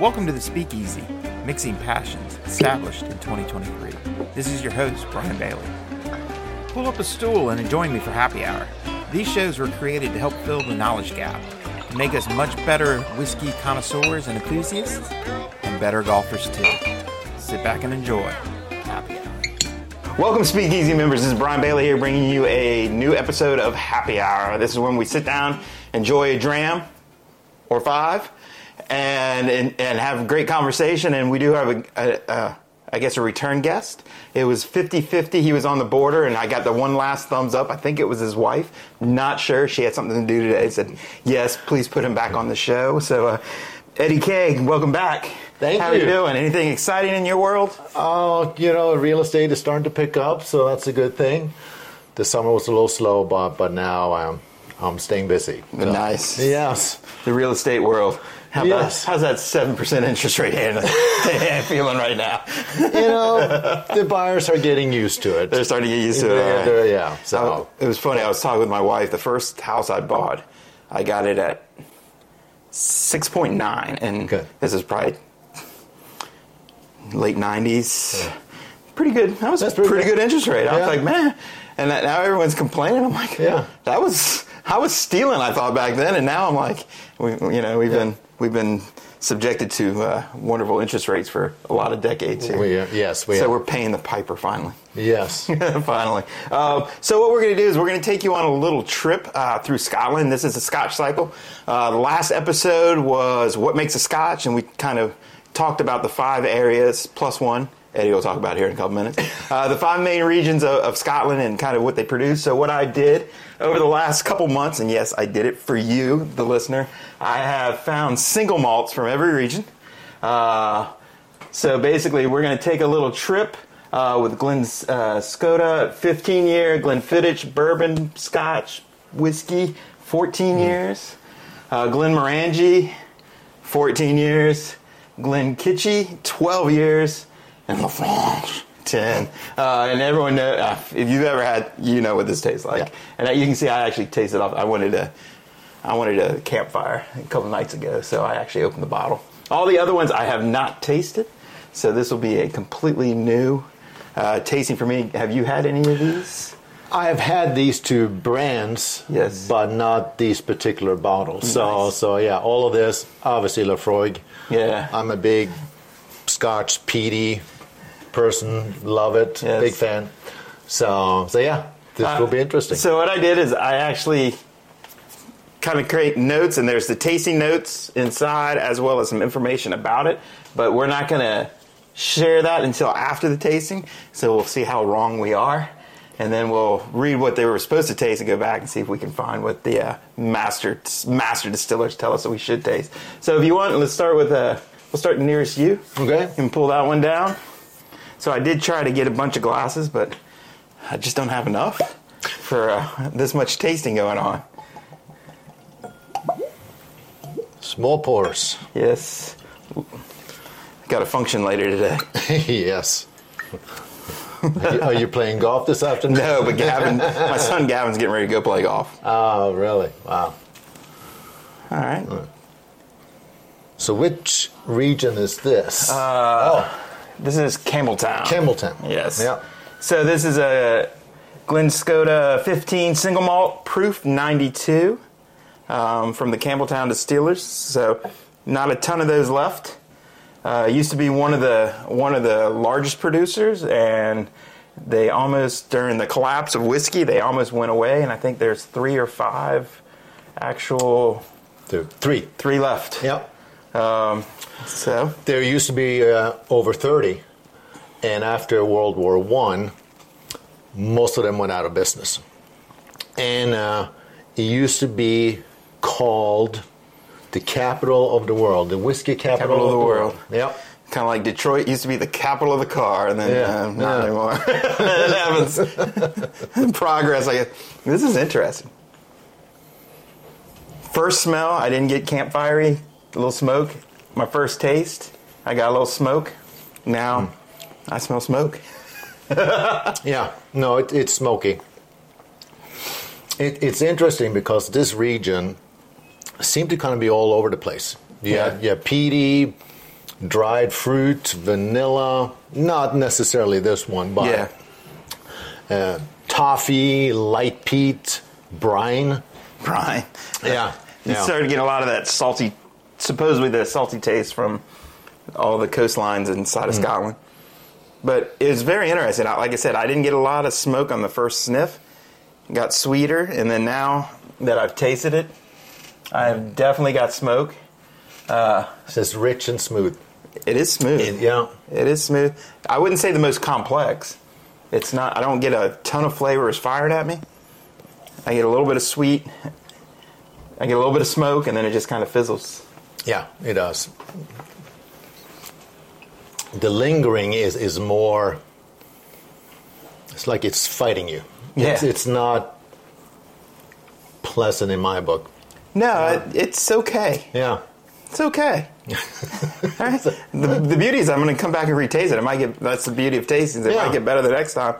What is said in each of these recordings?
Welcome to the Speakeasy, mixing passions, established in 2023. This is your host, Brian Bailie. Pull up a stool and join me for happy hour. These shows were created to help fill the knowledge gap, make us much better whiskey connoisseurs and enthusiasts, and better golfers too. Sit back and enjoy. Happy hour. Welcome, Speakeasy members. This is Brian Bailie here, bringing you a new episode of Happy Hour. This is when we sit down, enjoy a dram or five, and and, and have a great conversation. And we do have a, a, a I guess a return guest. It was 50-50. He was on the border, and I got the one last thumbs up. I think it was his wife. Not sure. She had something to do today. Said yes, please put him back on the show. So, uh, Eddie K, welcome back. Thank How you. are you doing? Anything exciting in your world? Oh, you know, real estate is starting to pick up, so that's a good thing. The summer was a little slow, but but now I'm I'm staying busy. So- Nice. Yes. The real estate world. How about, how's that seven percent interest rate feeling right now? You know, the buyers are getting used to it. They're starting to get used to it. They're- all right. they're- yeah. So uh, It was funny. I was talking with my wife. The first house I bought, I got it at six point nine, and this is probably late nineties. Pretty good. That was That's pretty pretty, good. good. interest rate. I was like, man. And that, now everyone's complaining. I'm like, Yeah. that was I was stealing. I thought back then, and now I'm like, we, you know, we've Yeah. been we've been subjected to uh, wonderful interest rates for a lot of decades here. we, uh, yes, we are. so are. we're paying the piper finally. yes. Finally. Um, so what we're going to do is we're going to take you on a little trip uh, through Scotland. This is a Scotch cycle. Uh, the last episode was what makes a Scotch, and we kind of talked about the five areas plus one. Eddie will talk about it here in a couple minutes. Uh, the five main regions of, of Scotland and kind of what they produce. So what I did over the last couple months, and yes, I did it for you, the listener. I have found single malts from every region. Uh, so basically, we're going to take a little trip uh, with Glen uh, Scotia, 15 year, Glenfiddich bourbon, Scotch, whiskey, 14 years. Uh, Glenmorangie, 14 years. Glenkinchie, 12 years. And Laphroaig, 10. Uh, and everyone know, uh, if you've ever had, you know what this tastes like. Yeah. And you can see I actually tasted off. I wanted a, I wanted a campfire a couple nights ago, so I actually opened the bottle. All the other ones I have not tasted, so this will be a completely new uh, tasting for me. Have you had any of these? I have had these two brands, Yes. but not these particular bottles. So, so yeah, all of this, obviously Laphroaig. Yeah. I'm a big Scotch peaty person, love it, Yes. big fan. So, so yeah, this Uh, will be interesting. So what I did is I actually kind of create notes, and there's the tasting notes inside as well as some information about it. But we're not going to share that until after the tasting, so we'll see how wrong we are. And then we'll read what they were supposed to taste and go back and see if we can find what the uh, master master distillers tell us that we should taste. So if you want, let's start with uh, we'll start nearest you. Okay. And pull that one down. So I did try to get a bunch of glasses, but I just don't have enough for uh, this much tasting going on. Small pours. Yes. Got a function later today. yes. Are you- playing golf this afternoon? No, but Gavin, my son Gavin's getting ready to go play golf. Oh, really? Wow. All right. So, which region is this? Uh, This is Campbeltown. Campbeltown. Yes. Yeah. So this is a Glen Scotia 15 single malt proof 92 um, from the Campbeltown Distillers. So not a ton of those left. Uh, used to be one of the one of the largest producers, and they almost during the collapse of whiskey they almost went away. And I think there's three or five actual Two, three. three left. Yep. Um, so There used to be uh, over 30, and after World War One, most of them went out of business. And uh, it used to be called the capital of the world, the whiskey capital, Capital of the world. Yep. kind of like Detroit used to be the capital of the car, and then Yeah, uh, not yeah. anymore. it happens. Progress. I guess. This is interesting. First smell, I didn't get campfirey, a little smoke. My first taste, I got a little smoke. Now, Hmm. I smell smoke. Yeah, no, it, it's smoky. It, it's interesting because this region seemed to kind of be all over the place. You Yeah. had, you had peaty, dried fruit, vanilla. Not necessarily this one, but Yeah. uh, toffee, light peat, brine. Brine. Yeah, You yeah. started getting a lot of that salty, supposedly the salty taste from all the coastlines inside of Mm. Scotland. But it was very interesting. I- Like I said, I didn't get a lot of smoke on the first sniff. It got sweeter, and then now that I've tasted it, I've definitely got smoke. It says rich and smooth. It is smooth. It- yeah. It is smooth. I wouldn't say the most complex. It's not. I don't get a ton of flavors fired at me. I get a little bit of sweet. I get a little bit of smoke, and then it just kind of fizzles. Yeah, it does. The lingering is is more. It's like it's fighting you. It's, Yeah. it's not pleasant in my book. No, it, it's okay. Yeah. It's okay. All right. The, the beauty is I'm going to come back and retaste it. I might get. That's the beauty of tastings. It Yeah. might get better the next time.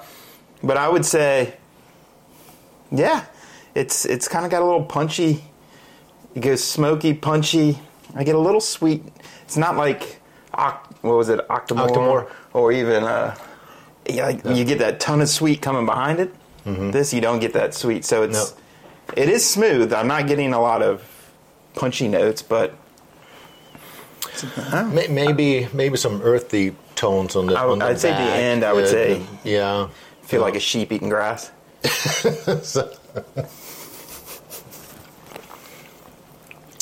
But I would say, yeah, it's it's kind of got a little punchy. It goes smoky, punchy. I get a little sweet. It's not like what was it, Octomore, Octomore. or even uh, yeah, like you get that ton of sweet coming behind it. This you don't get that sweet, so it's Mm-hmm. No. it is smooth. I'm not getting a lot of punchy notes, but May- Maybe maybe some earthy tones on the. I would- on the I'd say the end, I would Uh, say. Yeah. feel like a sheep eating grass.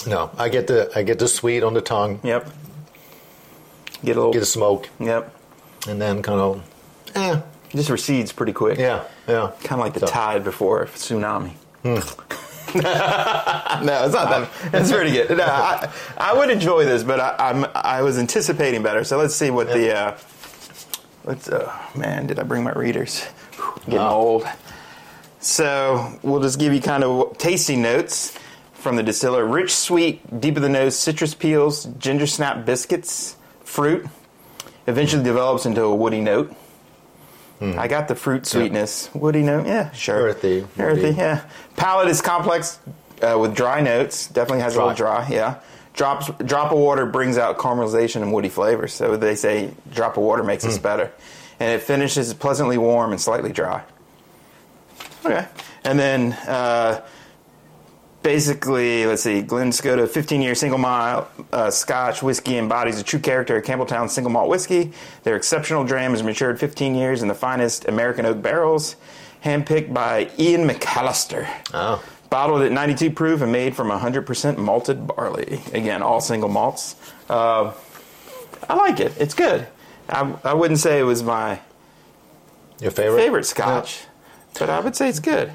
No, I get the I get the sweet on the tongue, Yep. Get a little. get a smoke, Yep. and then kind of, eh, Just recedes pretty quick. yeah, yeah. Kind of like the So- tide before a tsunami. no, it's not that. It's pretty good. No, I, I would enjoy this, but I, I'm I was anticipating better. So let's see what the. Uh, let's. Uh, man, did I bring my readers? Getting Ah. old. So we'll just give you kind of tasting notes from the distiller: rich, sweet, deep of the nose, citrus peels, ginger snap biscuits, fruit. Eventually develops into a woody note. I got the fruit sweetness, woody note. Yeah, sure. Earthy, earthy. woody. Yeah. Palate is complex uh, with dry notes. Definitely has a little Dry. dry. Yeah. Drops drop of water brings out caramelization and woody flavors. So they say drop of water makes Hmm. this better, and it finishes pleasantly warm and slightly dry. Okay. And then uh, basically, let's see, Glen Scotia, 15 year single malt uh, Scotch whiskey embodies the true character of Campbeltown single malt whiskey. Their exceptional dram has matured 15 years in the finest American oak barrels, handpicked by Ian McAllister. Oh. Bottled at 92 proof and made from 100% malted barley. Again, all single malts. Uh, I like it. It's good. I, I wouldn't say it was my Your favorite? favorite scotch, but I would say it's good.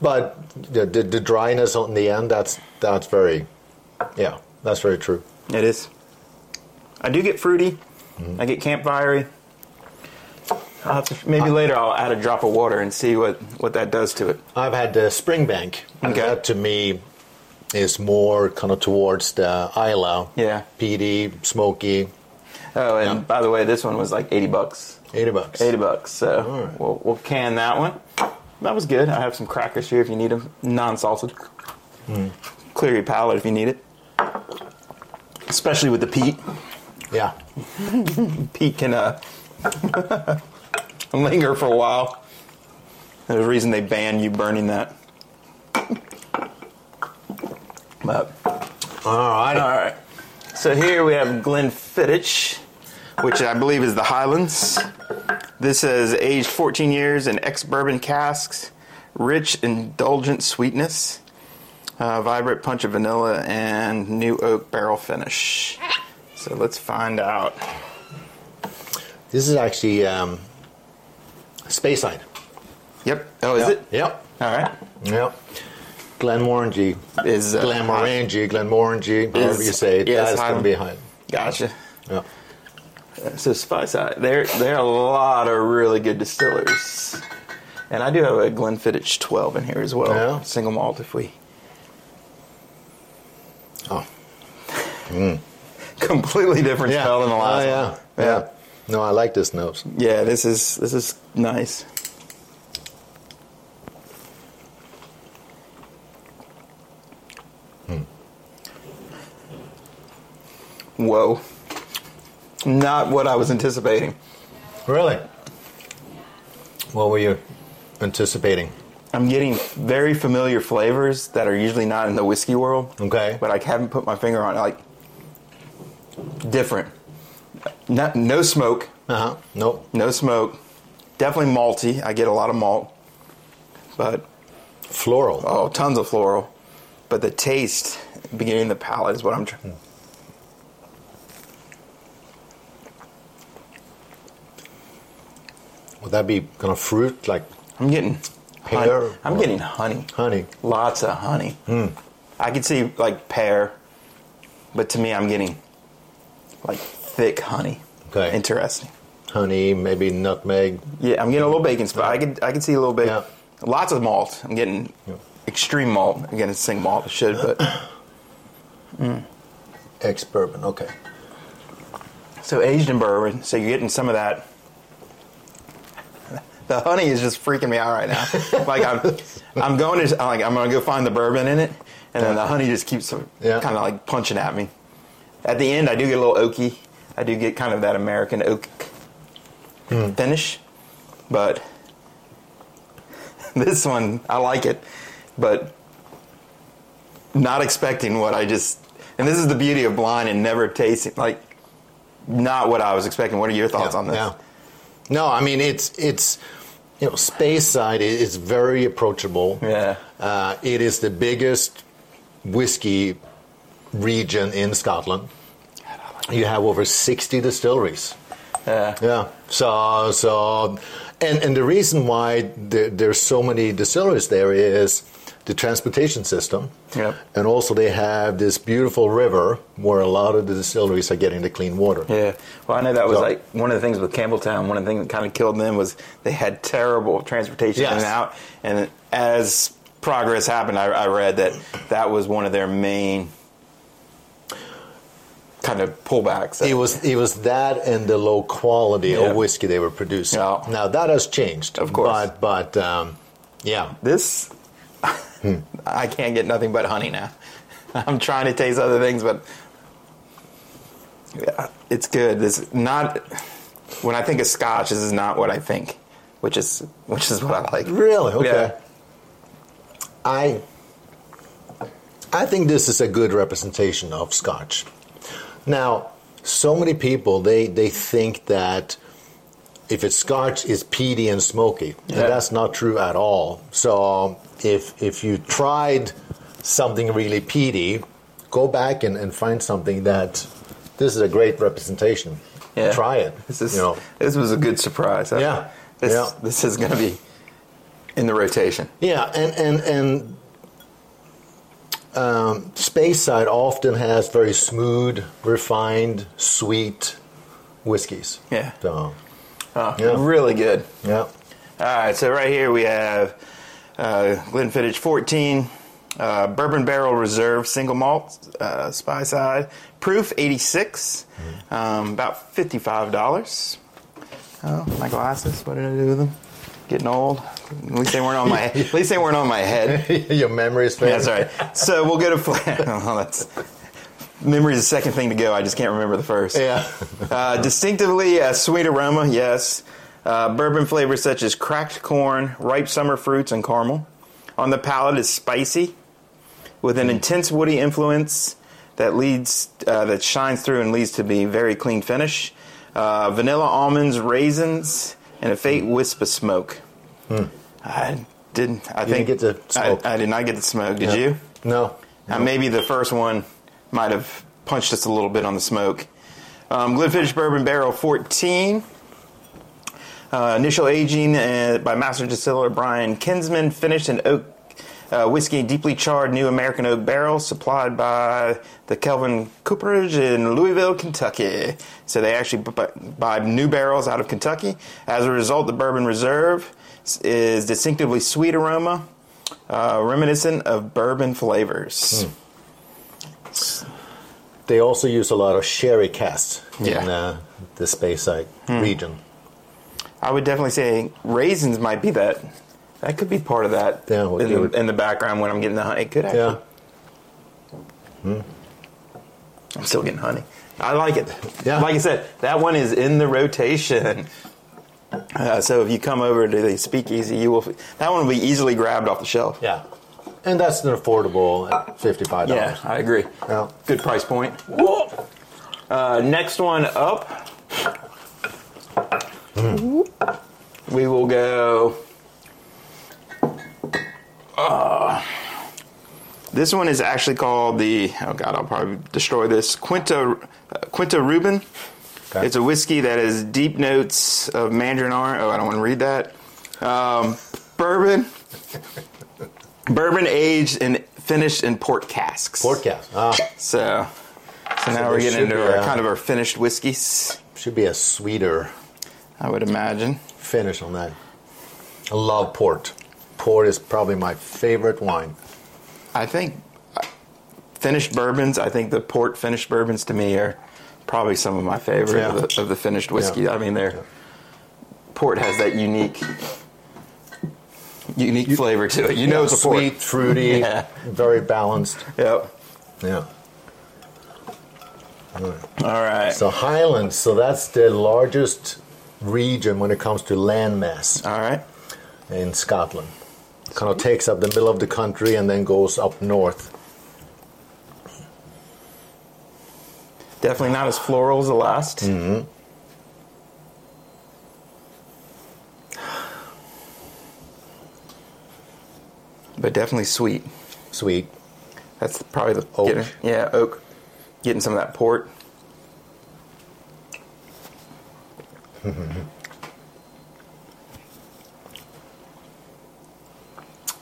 But the, the, the dryness on the end, that's that's very, yeah, that's very true. It is. I do get fruity. Mm-hmm. I get campfirey. I'll have to, maybe later I'll add a drop of water and see what, what that does to it. I've had the Springbank. Okay. That to me is more kind of towards the Islay. Yeah. Peaty, smoky, Oh, and Yeah. by the way, this one was like 80 bucks. 80 bucks. 80 bucks. So right. we'll, we'll can that one. That was good. I have some crackers here if you need them, non salted. Clear your palate if you need it. Especially with the peat. Yeah. Peat can uh, linger for a while. There's a reason they ban you burning that. But All right. all right. So here we have Glenfiddich, which I believe is the Highlands. This is aged 14 years in ex-bourbon casks, rich, indulgent sweetness, uh, vibrant punch of vanilla, and new oak barrel finish. So let's find out. This is actually um, Speyside. Yep. Oh, is Yep. it? Yep. All right. Yep. Glenmorangie. Is uh, Glenmorangie, Glenmorangie, however you say it. that's going to be Highland. Gotcha. Yeah. So Speyside, there there are a lot of really good distillers, and I do have a Glenfiddich 12 in here as well, Yeah. single malt. If we Oh. Mm. completely different Yeah. smell than the oh, last oh, yeah. one. yeah. No, I like this nose. Yeah, this is this is nice. Hmm. Whoa. Not what I was anticipating. Really? What were you anticipating? I'm getting very familiar flavors that are usually not in the whiskey world. Okay. But I haven't put my finger on it. Like different. Not, no smoke. Uh huh. Nope. No smoke. Definitely malty. I get a lot of malt. But Floral. oh, tons of floral. But the taste, beginning the palate, is what I'm trying. Would that be kind of fruit like I'm getting Pear honey. I'm getting honey. honey? Lots of honey. Hmm. I could see like pear, but to me, I'm getting like thick honey. Okay. Interesting. Honey, maybe nutmeg. Yeah, I'm getting a little bacon spot. I could I could see a little bit. Yeah. Lots of malt. I'm getting Yeah. extreme malt. Again, it's single malt. I should, but Mm. Ex bourbon. Okay. so aged in bourbon. So you're getting some of that. The honey is just freaking me out right now. like I'm, I'm going to like I'm gonna go find the bourbon in it, and then the honey just keeps Yeah. kind of like punching at me. At the end, I do get a little oaky. I do get kind of that American oak hmm. finish, but this one I like it, but not expecting what I just. And this is the beauty of blind and never tasting like not what I was expecting. What are your thoughts yeah, on this? Yeah. No, I mean it's it's you know Speyside is very approachable. Yeah. Uh, it is the biggest whiskey region in Scotland. You have over sixty distilleries. Yeah. Yeah. So so, and and the reason why there, there's so many distilleries there is the transportation system. Yep. And also they have this beautiful river where a lot of the distilleries are getting the clean water. Yeah. Well, I know that was So- like one of the things with Campbeltown. One of the things that kind of killed them was they had terrible transportation in and out. And as progress happened, I, I read that that was one of their main kind of pullbacks. It was it was that and the low quality Yeah. of whiskey they were producing. Yeah. Now that has changed, Of course. But but um, yeah, this. I can't get nothing but honey now. I'm trying to taste other things, but yeah, it's good. This not when I think of Scotch. This is not what I think, which is which is what I like. really okay. Yeah. I I think this is a good representation of Scotch. Now, so many people they they think that if it's Scotch, it's peaty and smoky. Yeah. And that's not true at all. So if if you tried something really peaty, go back and, and find something that this is a great representation. Yeah. Try it. This is you know. this was a good surprise. I- Yeah. This Yeah. this is going to be in the rotation. Yeah, and and and um, Speyside often has very smooth, refined, sweet whiskeys. Yeah. So, Oh, Yeah. Really good. yeah. All right, so right here we have uh, Glenfiddich 14, uh, Bourbon Barrel Reserve Single Malt, uh, Speyside, Proof 86, um, about $55. Oh, my glasses, what did I do with them? Getting old. At least they weren't on my. At least they weren't on my head. Your memory is fading. That's right. So we'll go to. Fl- oh, that's memory is the second thing to go. I just can't remember the first. Yeah. Uh, distinctively a sweet aroma, yes. Uh, bourbon flavors such as cracked corn, ripe summer fruits, and caramel. On the palate is spicy, with an intense woody influence that leads uh, that shines through and leads to be very clean finish. Uh, vanilla almonds, raisins, and a faint wisp of smoke. Hmm. I didn't. I. You think didn't get the smoke. I, I did not get the smoke. Did Yeah. you? No. Uh, maybe the first one might have punched us a little bit on the smoke. Um, Glenfiddich Bourbon Barrel 14. Uh, initial aging uh, by master distiller Brian Kinsman, finished in oak uh, whiskey, deeply charred new American oak barrel, supplied by the Kelvin Cooperage in Louisville, Kentucky. So they actually bu- bu- buy new barrels out of Kentucky. As a result, the Bourbon Reserve is distinctively sweet aroma, uh, reminiscent of bourbon flavors. They also use a lot of sherry casks in Yeah. uh, the Speyside region. I would definitely say raisins might be that. That could be part of that Yeah, what in, the, would- in the background when I'm getting the honey. It could actually. Yeah. I'm still getting honey. I like it. Yeah. Like I said, that one is in the rotation. Uh, so if you come over to the speakeasy, you will. That one will be easily grabbed off the shelf. Yeah. And that's an affordable at $55. Yeah, I agree. Yeah. Good price point. Uh, next one up, we will go. Uh, this one is actually called the. Oh God, I'll probably destroy this. Quinta uh, Quinta Ruban. Okay. It's a whiskey that has deep notes of mandarin orange. Oh, I don't want to read that. Um, bourbon. bourbon aged and finished in port casks. Forecast. Ah, So, so now we're getting into our uh, kind of our finished whiskeys. should be a sweeter I would imagine. finish on that. I love port. Port is probably my favorite wine. I think uh, finished bourbons. I think the port finished bourbons to me are probably some of my favorite Yeah. of, the, of the finished whiskey. Yeah. I mean, they're Yeah. port has that unique, unique flavor to it. You know, it's a port. sweet, fruity, Yeah. very balanced. Yep. Yeah. All right. So Highlands, so that's the largest region when it comes to land mass All right. in Scotland. Kind of takes up the middle of the country and then goes up north. Definitely not as floral as the last. Mm. But definitely sweet. Sweet. That's probably the Oak. Getting, yeah, oak. Getting some of that port.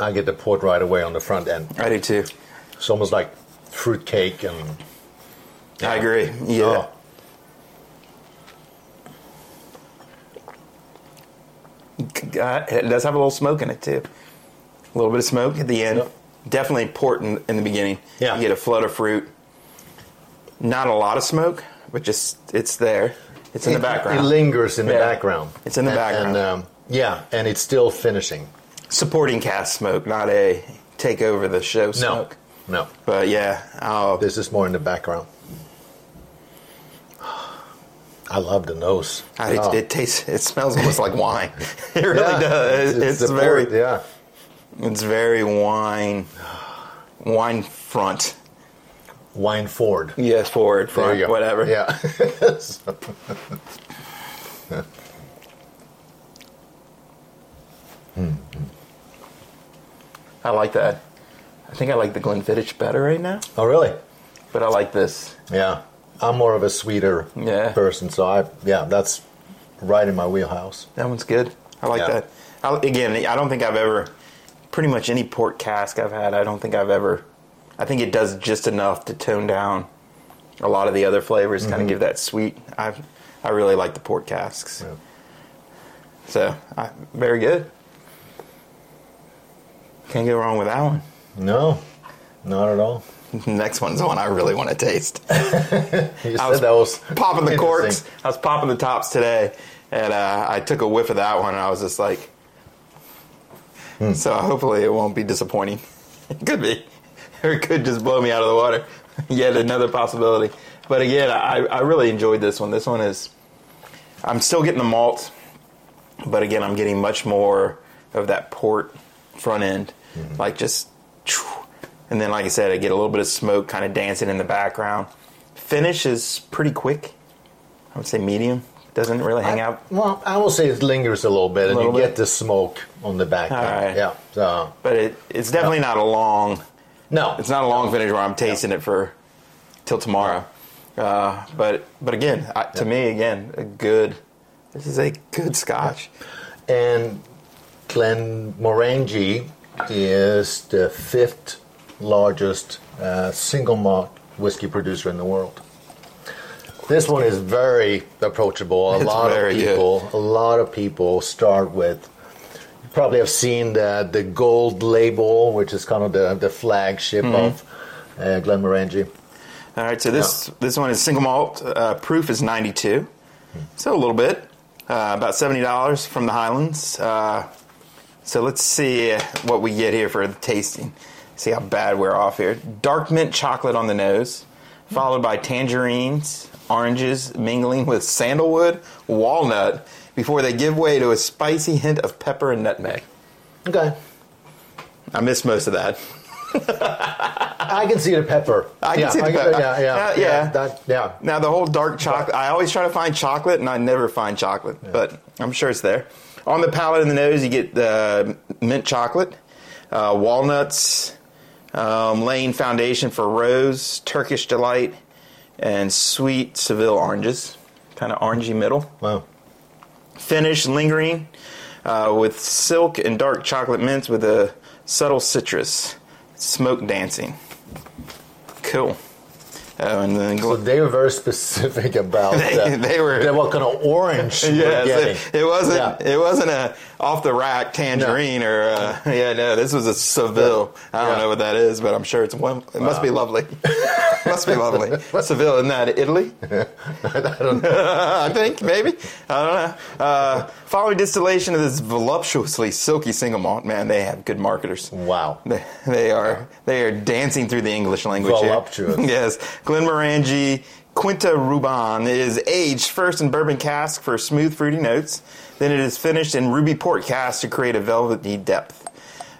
I get the port right away on the front end. I do too. It's almost like fruit cake and I agree. Yeah. Oh. Uh, it does have a little smoke in it too. A little bit of smoke at the end. Yep. Definitely port in, in the beginning. Yeah. You get a flood of fruit. Not a lot of smoke, but just it's there. It's in the background. It lingers in the Yeah. background. It's in the And- background. And, um, yeah, and it's still finishing. Supporting cast smoke, not a take over the show smoke. No, no. But yeah, oh, this is more in the background. I love the nose. I- Oh. it tastes. It smells almost like wine. It really Yeah, does. It's, the very. port, yeah. It's very wine. Wine front. Wine Ford. Yes, forward, front, whatever. Yeah. Hmm. I like that. I think I like the Glenfiddich better right now, oh, really? but I like this. Yeah. I'm more of a sweeter Yeah. person, so I yeah, that's right in my wheelhouse. That one's good. I like Yeah. that. I, again, I don't think I've ever, pretty much any port cask I've had, I don't think I've ever, I think it does just enough to tone down a lot of the other flavors, kind of give that sweet. I I really like the port casks. Yeah. So, I, very good. Can't go wrong with that one. No, not at all. Next one's the one I really want to taste. You I said was was popping the corks. I was popping the tops today, and uh, I took a whiff of that one, and I was just like, Hmm. so hopefully it won't be disappointing. It could be, or it could just blow me out of the water. Yet another possibility. But again, I, I really enjoyed this one. This one is, I'm still getting the malt, but again, I'm getting much more of that port front end, Mm-hmm. like just, and then like I said, I get a little bit of smoke kind of dancing in the background. Finish is pretty quick. I would say medium. Doesn't really hang out, Well, I will say it lingers a little bit, and Little you bit. get the smoke on the back. Right. Yeah. So but it, it's definitely not a long. no, It's not a long finish where I'm tasting it for till tomorrow. Uh, but but again, I, to me, again, a good. This is a good Scotch. And Glenmorangie is the fifth largest uh, single malt whiskey producer in the world. This one is very approachable. A It's lot of very good. people, a lot of people start with. You probably have seen the the gold label, which is kind of the the flagship Mm-hmm. of uh, Glenmorangie. All right, so this this one is single malt. Uh, proof is 92, so a little bit, uh, about seventy dollars from the Highlands. Uh, so let's see what we get here for the tasting. See how bad we're off here. Dark mint chocolate on the nose, followed by tangerines, oranges mingling with sandalwood, walnut, before they give way to a spicy hint of pepper and nutmeg. Okay. I missed most of that. I can see the pepper. I can yeah, see the pepper. Yeah, yeah, Uh, yeah. That, yeah. Now the whole dark chocolate. I always try to find chocolate, and I never find chocolate, but I'm sure it's there. On the palate and the nose, you get the mint chocolate, uh, walnuts, um, laying foundation for rose, Turkish delight, and sweet Seville oranges, kind of orangey middle. Wow. Finish lingering uh, with silk and dark chocolate mints with a subtle citrus, smoke dancing. Cool. Oh, and then So they were very specific about They- they were- what kind of orange Yes, it, it wasn't. Yeah. It wasn't a off the rack tangerine or uh, yeah. No, this was a Seville. I don't Yeah. know what that is, but I'm sure it's one. It must be lovely. must be lovely. Seville, isn't that Italy? I don't know. I think maybe. I don't know. Uh, following distillation of this voluptuously silky single malt, man, they have good marketers. Wow. They, they are they are dancing through the English language here. Voluptuous. yes, Glenmorangie Quinta Ruban is aged first in bourbon cask for smooth fruity notes. Then it is finished in ruby port cask to create a velvety depth.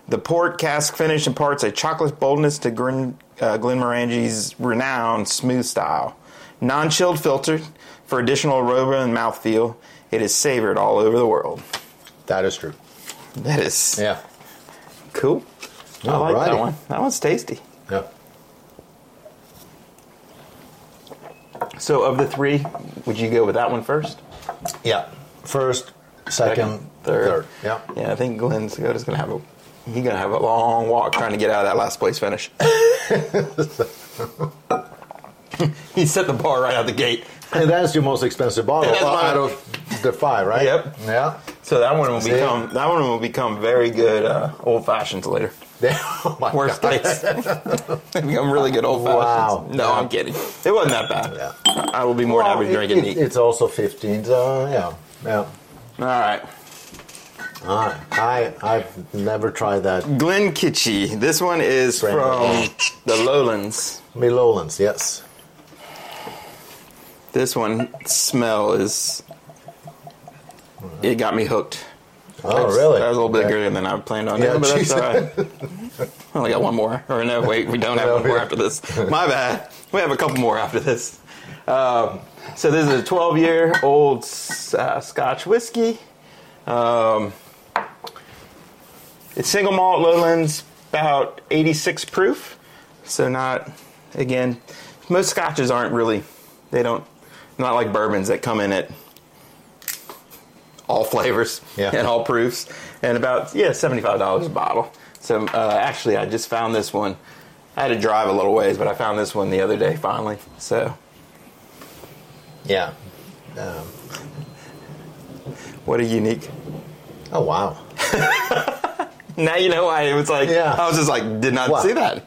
The port cask finish imparts a chocolate boldness to Glen, uh, Glenmorangie's renowned smooth style. Non-chilled filtered for additional aroma and mouthfeel. It is savored all over the world. That is true. That is Yeah. cool. I like that one. That one's tasty. Yeah. So, of the three, would you go with that one first? Yeah. First, second, third. Yeah. Yeah, I think Glen Scotia's gonna have a he's gonna have a long walk trying to get out of that last place finish. he set the bar right out the gate. And that's your most expensive bottle out of the five, right? Yep. Yeah. So that one will See? become that one will become very good uh, old fashions later. oh my Worst God. case, become really good old fashions. Wow. No, Yeah. I'm kidding. It wasn't that bad. Yeah. I will be more than Well, happy to it- drink it it- neat. It's also 15, so yeah. Yeah. All right. All right. I, I've never tried that. Glenkinchie. This one is Brand from the Lowlands. Me Lowlands, yes. This one smell is. It got me hooked. Oh, That's- really? That was a little bit Okay. greater than I planned on. Yeah, Yeah, but that's all right. I only got one more. Or no, wait, we don't have one more after this. My bad. We have a couple more after this. Um, so this is a 12 year old uh, Scotch whiskey. Um, it's single malt lowlands, about 86 proof. So not, again, most scotches aren't really, they don't, not like bourbons that come in at all flavors Yeah. and all proofs, and about yeah seventy five dollars a bottle. So uh, actually, I just found this one. I had to drive a little ways, but I found this one the other day finally. So Yeah. Um, what a unique. oh, wow. Now you know why it was like. Yeah. I was just like, did not see that.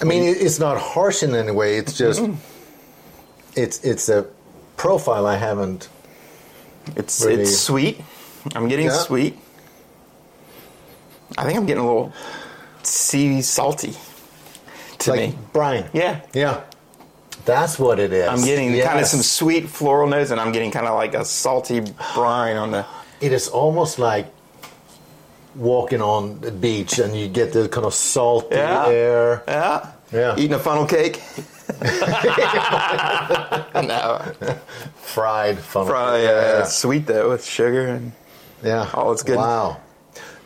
I mean, it's not harsh in any way. It's just, it's it's a profile I haven't. It's Really? it's sweet. I'm getting Yeah. sweet. I think I'm getting a little sea salty to like me. brine. Yeah. Yeah. That's what it is. I'm getting kind of some sweet floral notes, and I'm getting kind of like a salty brine on the. It is almost like walking on the beach and you get the kind of salty Yeah. air. Yeah. Yeah. Eating a funnel cake. no. Fried funnel. Uh, it's sweet though with sugar and Yeah. Oh, it's good. Wow.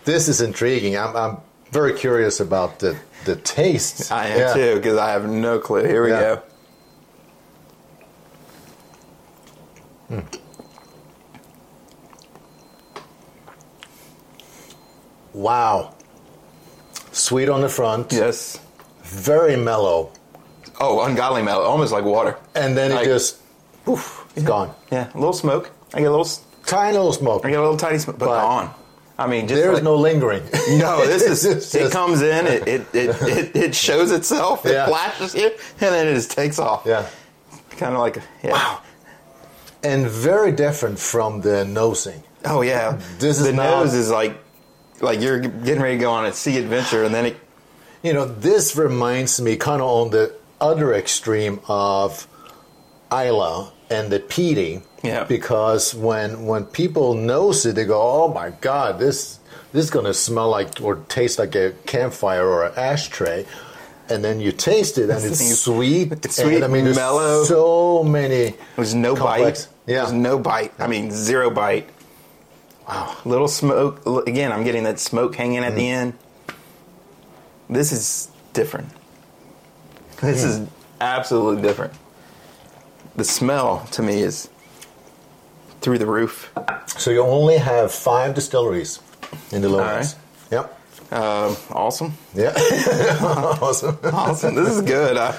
This is intriguing. I'm, I'm very curious about the, the taste. I am Yeah. too because I have no clue. Here we Yeah. go. Wow. Sweet on the front. Yes. Very mellow. Oh, ungodly mellow, almost like water. And then it Like- just, poof, it's gone. Yeah, a little smoke. I get a little. Tiny little smoke. I get a little tiny smoke, but But- gone. I mean, just There's like- no lingering. No, this is It's it just- comes in, it it, it, it, it shows itself, it Yeah. flashes you, and then it just takes off. Yeah. Kind of like yeah. Wow. And very different from the nosing. Oh yeah. This is the not- nose is like like you're getting ready to go on a sea adventure, and then it You know, this reminds me kind of on the other extreme of Islay and the peating. Yeah. Because when when people nose it, they go, "Oh my God, this this is gonna smell like or taste like a campfire or an ashtray." And then you taste it, and it's sweet. it's sweet, and, I mean, there's mellow. so many. There's no complex- bite. Yeah. There's no bite. I mean, zero bite. Wow. Little smoke. Again, I'm getting that smoke hanging at Mm. the end. This is different. This Mm. is absolutely different. The smell to me is through the roof. So you only have five distilleries in the lowlands. Yep. Um, awesome. Yeah. awesome. Awesome. this is good. I,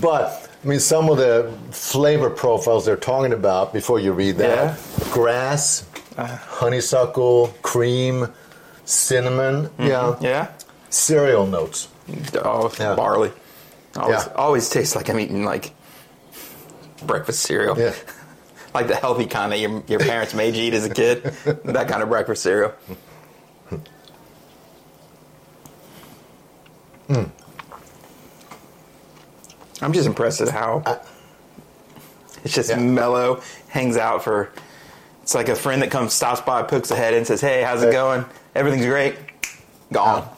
But I mean, some of the flavor profiles they're talking about before you read that: grass, honeysuckle, cream, cinnamon. Yeah. yeah. Cereal notes. Oh, Yeah. barley. Always, Yeah. always tastes like I'm eating like breakfast cereal. Yeah. like the healthy kind that your, your parents made you eat as a kid. that kind of breakfast cereal. Hmm. I'm just impressed at how it's just Yeah. mellow, hangs out for. It's like a friend that comes, stops by, pokes ahead, and says, "Hey, how's it Hey. going? Everything's great." Gone.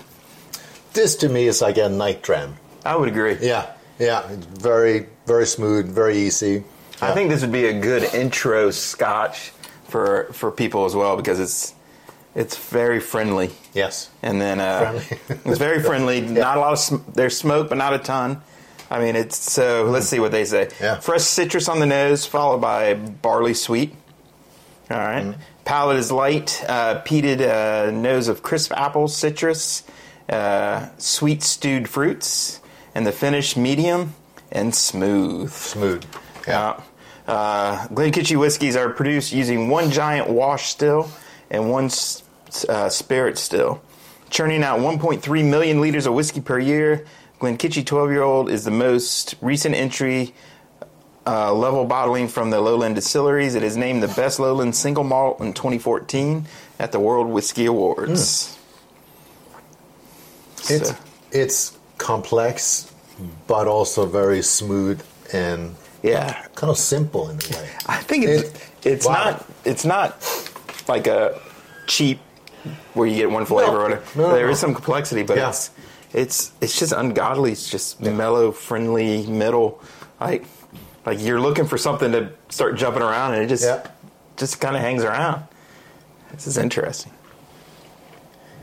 This to me is like a night dram. I would agree. Yeah. Yeah. It's very, very smooth, very easy. I think this would be a good intro scotch for for people as well because it's it's very friendly Yes. and then uh, Friendly. it's very friendly. Not a lot of sm- there's smoke, but not a ton. I mean, it's so. Let's see what they say. Yeah. Fresh citrus on the nose, followed by barley sweet. All right. Mm-hmm. Palate is light, uh, peated uh, nose of crisp apples, citrus, uh, sweet stewed fruits, and the finish medium and smooth. Smooth. Yeah. Uh, Glenkinchie whiskeys are produced using one giant wash still and one uh, spirit still, churning out 1.3 million liters of whiskey per year. Glenkinchie 12 year old is the most recent entry uh, level bottling from the Lowland Distilleries. It is named the best Lowland single malt in 2014 at the World Whiskey Awards. It's So- it's complex, but also very smooth and yeah, kind of simple in a way. I think it's It- it's wow. not it's not like a cheap where you get one flavor No. or. No, There no. is some complexity, but Yeah. it's it's it's just ungodly. It's just mellow, friendly, middle. Like like you're looking for something to start jumping around, and it just Yeah. just kind of hangs around. This is interesting.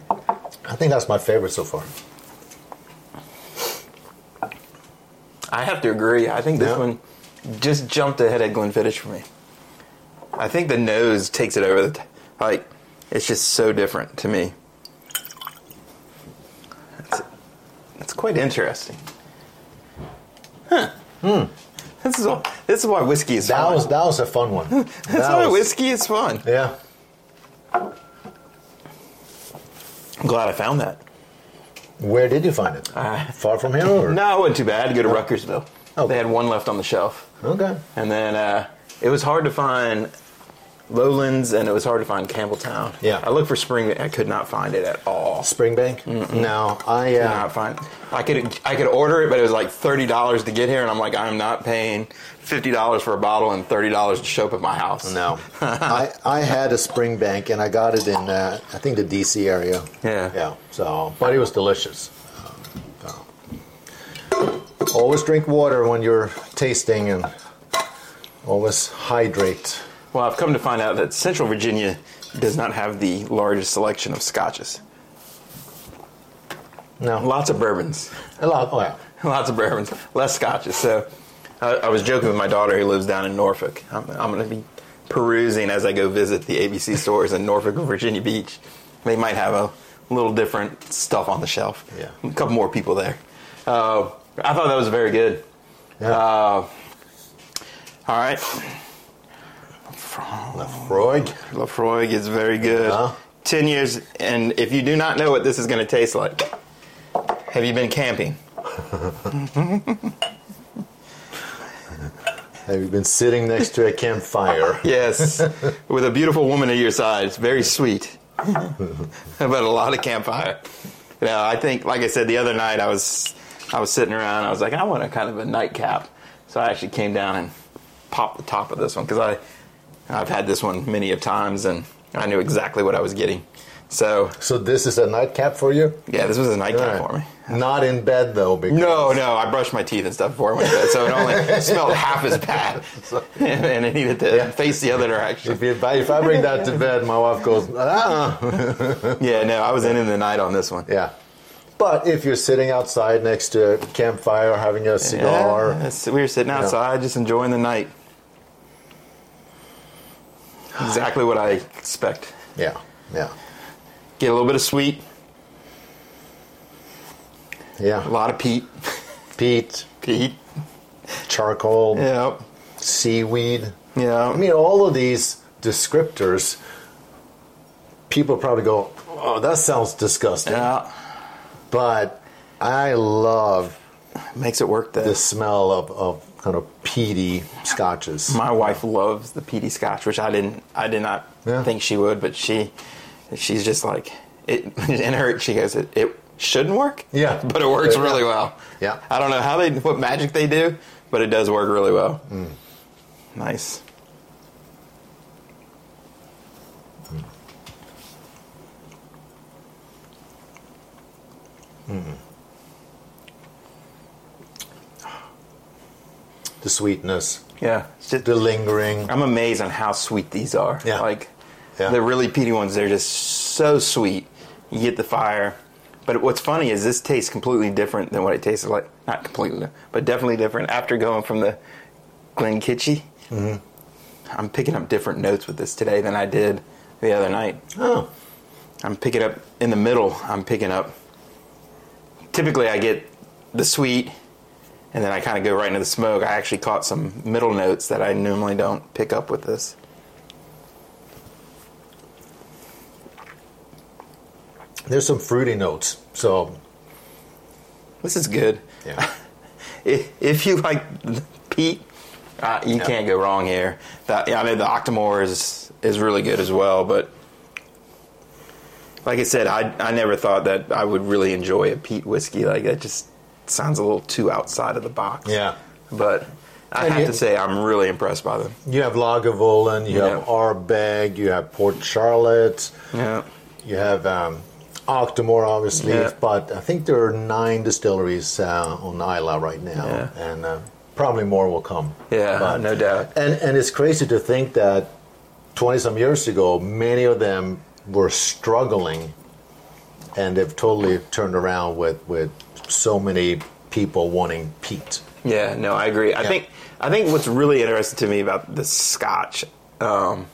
I think that's my favorite so far. I have to agree. I think this Yeah. one just jumped ahead of Glenfiddich for me. I think the nose takes it over the t- like. It's just so different to me. That's, it's quite interesting. Huh. Hmm. This is all, this is why whiskey is That fun. was that was a fun one. That's That why was- whiskey is fun. Yeah. I'm glad I found that. Where did you find it? Uh, Far from here? Or? No, it wasn't too bad. I had to go to Ruckersville. Oh. They had one left on the shelf. Okay. And then uh, it was hard to find Lowlands and it was hard to find Campbeltown. Yeah. I looked for Spring, I could not find it at all. Springbank? No, I. Could Uh, not find. I could I could order it, but it was like thirty dollars to get here, and I'm like, I'm not paying fifty dollars for a bottle and thirty dollars to show up at my house. no, I I had a Springbank and I got it in uh, I think the DC area. Yeah. Yeah. So, but it was delicious. So. Always drink water when you're tasting and always hydrate. Well, I've come to find out that Central Virginia does not have the largest selection of scotches. No, Lots of bourbons. a lot. Oh yeah. Lots of bourbons, less scotches. So I, I was joking with my daughter who lives down in Norfolk. I'm, I'm going to be perusing as I go visit the ABC stores in Norfolk and Virginia Beach. They might have a little different stuff on the shelf. Yeah. A couple more people there. Uh, I thought that was very good. Yeah. Uh, all right. Freud. Laphroaig is very good. Yeah. 10 years, and if you do not know what this is going to taste like, have you been camping? Have you been sitting next to a campfire? Yes, with a beautiful woman at your side. It's very sweet. but a lot of campfire. You know, I think, like I said the other night, I was I was sitting around. I was like, I want a kind of a nightcap. So I actually came down and popped the top of this one because I I've had this one many of times and I knew exactly what I was getting. So So this is a nightcap for you? yeah, this was a nightcap All for me. Not in bed though, because No, no, I brushed my teeth and stuff before I went to bed, so it only smelled half as bad, and I needed to Yeah. face the other direction. If, if, I, if I bring that to bed, my wife goes, ah. Yeah, no, I was in in the night on this one. Yeah. But if you're sitting outside next to a campfire having a cigar, Yeah, we were sitting outside just enjoying the night. Exactly what I expect. yeah, yeah, Get a little bit of sweet, Yeah. a lot of peat. Peat, Peat. charcoal, Yeah. seaweed. Yeah. I mean, all of these descriptors, people probably go, oh, that sounds disgusting. yeah. But I love Makes it work though. the smell of, of kind of peaty scotches. My wife loves the peaty scotch, which I didn't. I did not Yeah. think she would, but she, she's just like it. In her, she goes, it, it shouldn't work. Yeah. but it works Yeah. really well. Yeah. I don't know how they, what magic they do, but it does work really well. Mm. Nice. The sweetness, Yeah. It's just, the lingering. I'm amazed on how sweet these are. Yeah. Like Yeah. the really peaty ones, they're just so sweet. You get the fire. But what's funny is this tastes completely different than what it tasted like. Not completely, but definitely different. After going from the Glenkinchie, Mm-hmm. I'm picking up different notes with this today than I did the other night. Oh, I'm picking up in the middle. I'm picking up. Typically, I get the sweet, and then I kind of go right into the smoke. I actually caught some middle notes that I normally don't pick up with this. There's some fruity notes. So, This is good. yeah. If, if you like peat, uh, you Yeah. can't go wrong here. That yeah, I mean the Octomore is is really good as well, but like I said, I I never thought that I would really enjoy a peat whiskey. Like that just sounds a little too outside of the box. Yeah. But I And have you- to say I'm really impressed by them. You have Lagavulin, you have Yeah. Ardbeg, you have Port Charlotte, Yeah. you have um, Octomore, obviously, Yeah. but I think there are nine distilleries uh, on Islay right now, Yeah. and uh, probably more will come. Yeah, But- no doubt. And and it's crazy to think that twenty some years ago, many of them were struggling, and they've totally turned around with with so many people wanting peat. Yeah, no, I agree. I Yeah. think I think what's really interesting to me about the Scotch um,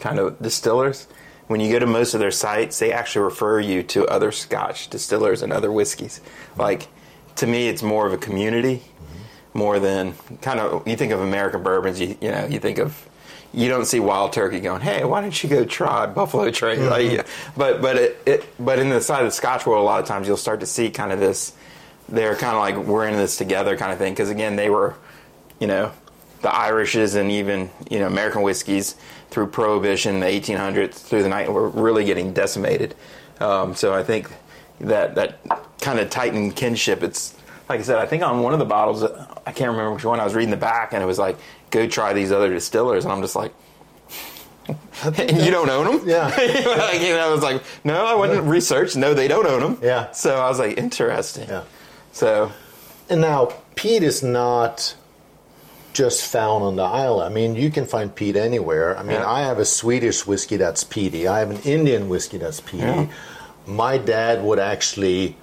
kind of distillers, when you go to most of their sites, they actually refer you to other Scotch distillers and other whiskeys. Like to me, it's more of a community more than kind of you think of American bourbons. You you know you think of you don't see Wild Turkey going, hey, why don't you go try Buffalo Trace? Like, mm-hmm. but but it, it but in the side of the Scotch world, a lot of times you'll start to see kind of this. They're kind of like we're in this together kind of thing because again they were, you know, the Irishes and even you know American whiskeys through Prohibition, the 1800s through the night were really getting decimated. Um, so I think that that kind of tightened kinship. It's like I said, I think on one of the bottles, I can't remember which one. I was reading the back, and it was like, "Go try these other distillers," and I'm just like, "And you don't own them?" Yeah. like, you know, I was like, "No, I wouldn't research. No, they don't own them." Yeah. So I was like, "Interesting." Yeah. So And now peat is not just found on the island. I mean, you can find peat anywhere. I mean, Yeah. I have a Swedish whiskey that's peaty. I have an Indian whiskey that's peaty. Yeah. My dad would actually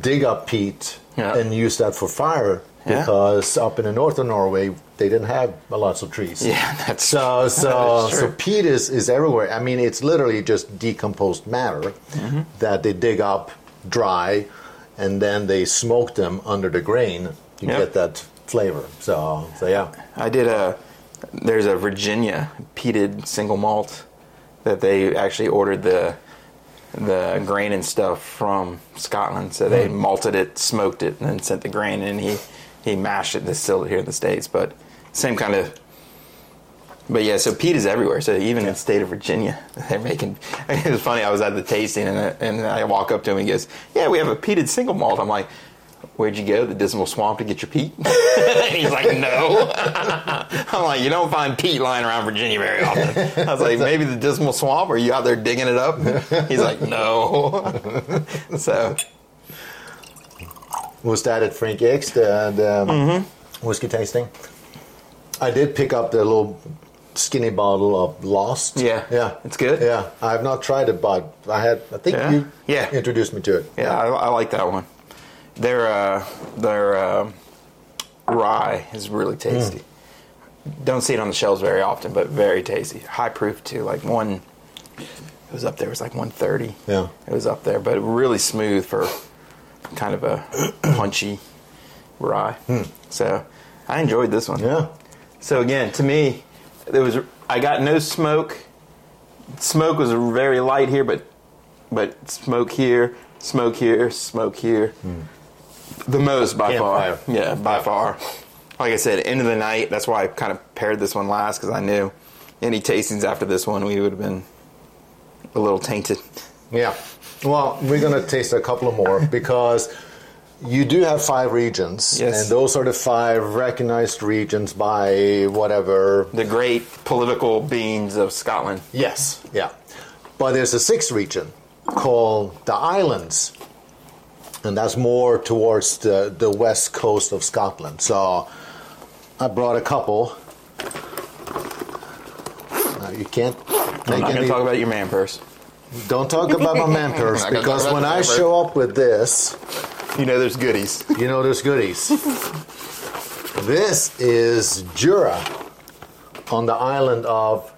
dig up peat Yeah. and use that for fire because up in the north of Norway they didn't have lots of trees. yeah, that's So so That's so peat is, is everywhere. I mean, it's literally just decomposed matter Mm-hmm. that they dig up dry, and then they smoke them under the grain. You get that flavor. So so yeah. I did a. There's a Virginia peated single malt that they actually ordered the the grain and stuff from Scotland. So they hmm. malted it, smoked it, and then sent the grain, and he he mashed it, and distilled it here in the states. But same kind of. But yeah, so peat is everywhere. So even in the state of Virginia, they're making. It was funny. I was at the tasting, and and I walk up to him. and He goes, "Yeah, we have a peated single malt." I'm like, where'd you go? The Dismal Swamp to get your peat? He's like, no. I'm like, you don't find peat lying around Virginia very often. I was like, maybe the Dismal Swamp? Are you out there digging it up? He's like, no. so, Was that at Frank X, the, the Mm-hmm. whiskey tasting? I did pick up the little skinny bottle of Lost. Yeah. Yeah. It's good? Yeah. I have not tried it, but I had, I think Yeah? you Yeah. introduced me to it. yeah, I, I like that one. Their, uh, their uh, rye is really tasty. Don't see it on the shelves very often, but very tasty. High proof, too. Like one, it was up there, it was like 130. Yeah. It was up there, but really smooth for kind of a punchy rye. So I enjoyed this one. Yeah. So again, to me, there was I got no smoke. Smoke was very light here, but but smoke here, smoke here, smoke here. The most by Campfire. far. Yeah, by far. Like I said, end of the night. That's why I kind of paired this one last because I knew any tastings after this one we would have been a little tainted. Yeah. Well, we're going to taste a couple of more because you do have five regions. Yes. And those are the five recognized regions by whatever. The great political beings of Scotland. Yes. Yeah. But there's a sixth region called the Islands. And that's more towards the, the west coast of Scotland. So I brought a couple. You can't I'm not going to talk about your man purse. don't talk about my man purse I'm not gonna because when I show up with this, You know, there's goodies. you know there's goodies. this is Jura on the island of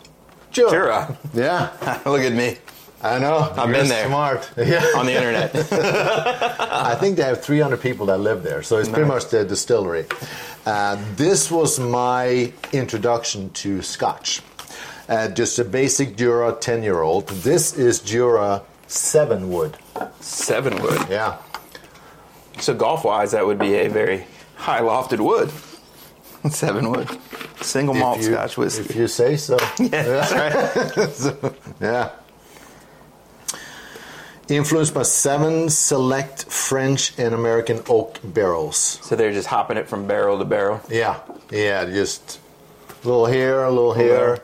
Jura. Jura. Yeah, Look at me I know. I've You're been there. Smart. Yeah. on the internet. I think they have 300 people that live there, so it's pretty much the distillery. Uh, this was my introduction to Scotch. Uh, just a basic Jura 10 year old. This is Jura 7 wood. Seven wood. Yeah. So golf wise, that would be a very high lofted wood. Seven wood. Single malt you- Scotch whiskey. If you say so. yeah, that's right. Yeah. Influenced by seven select French and American oak barrels. So they're just hopping it from barrel to barrel. Yeah, yeah, just a little here, a little here.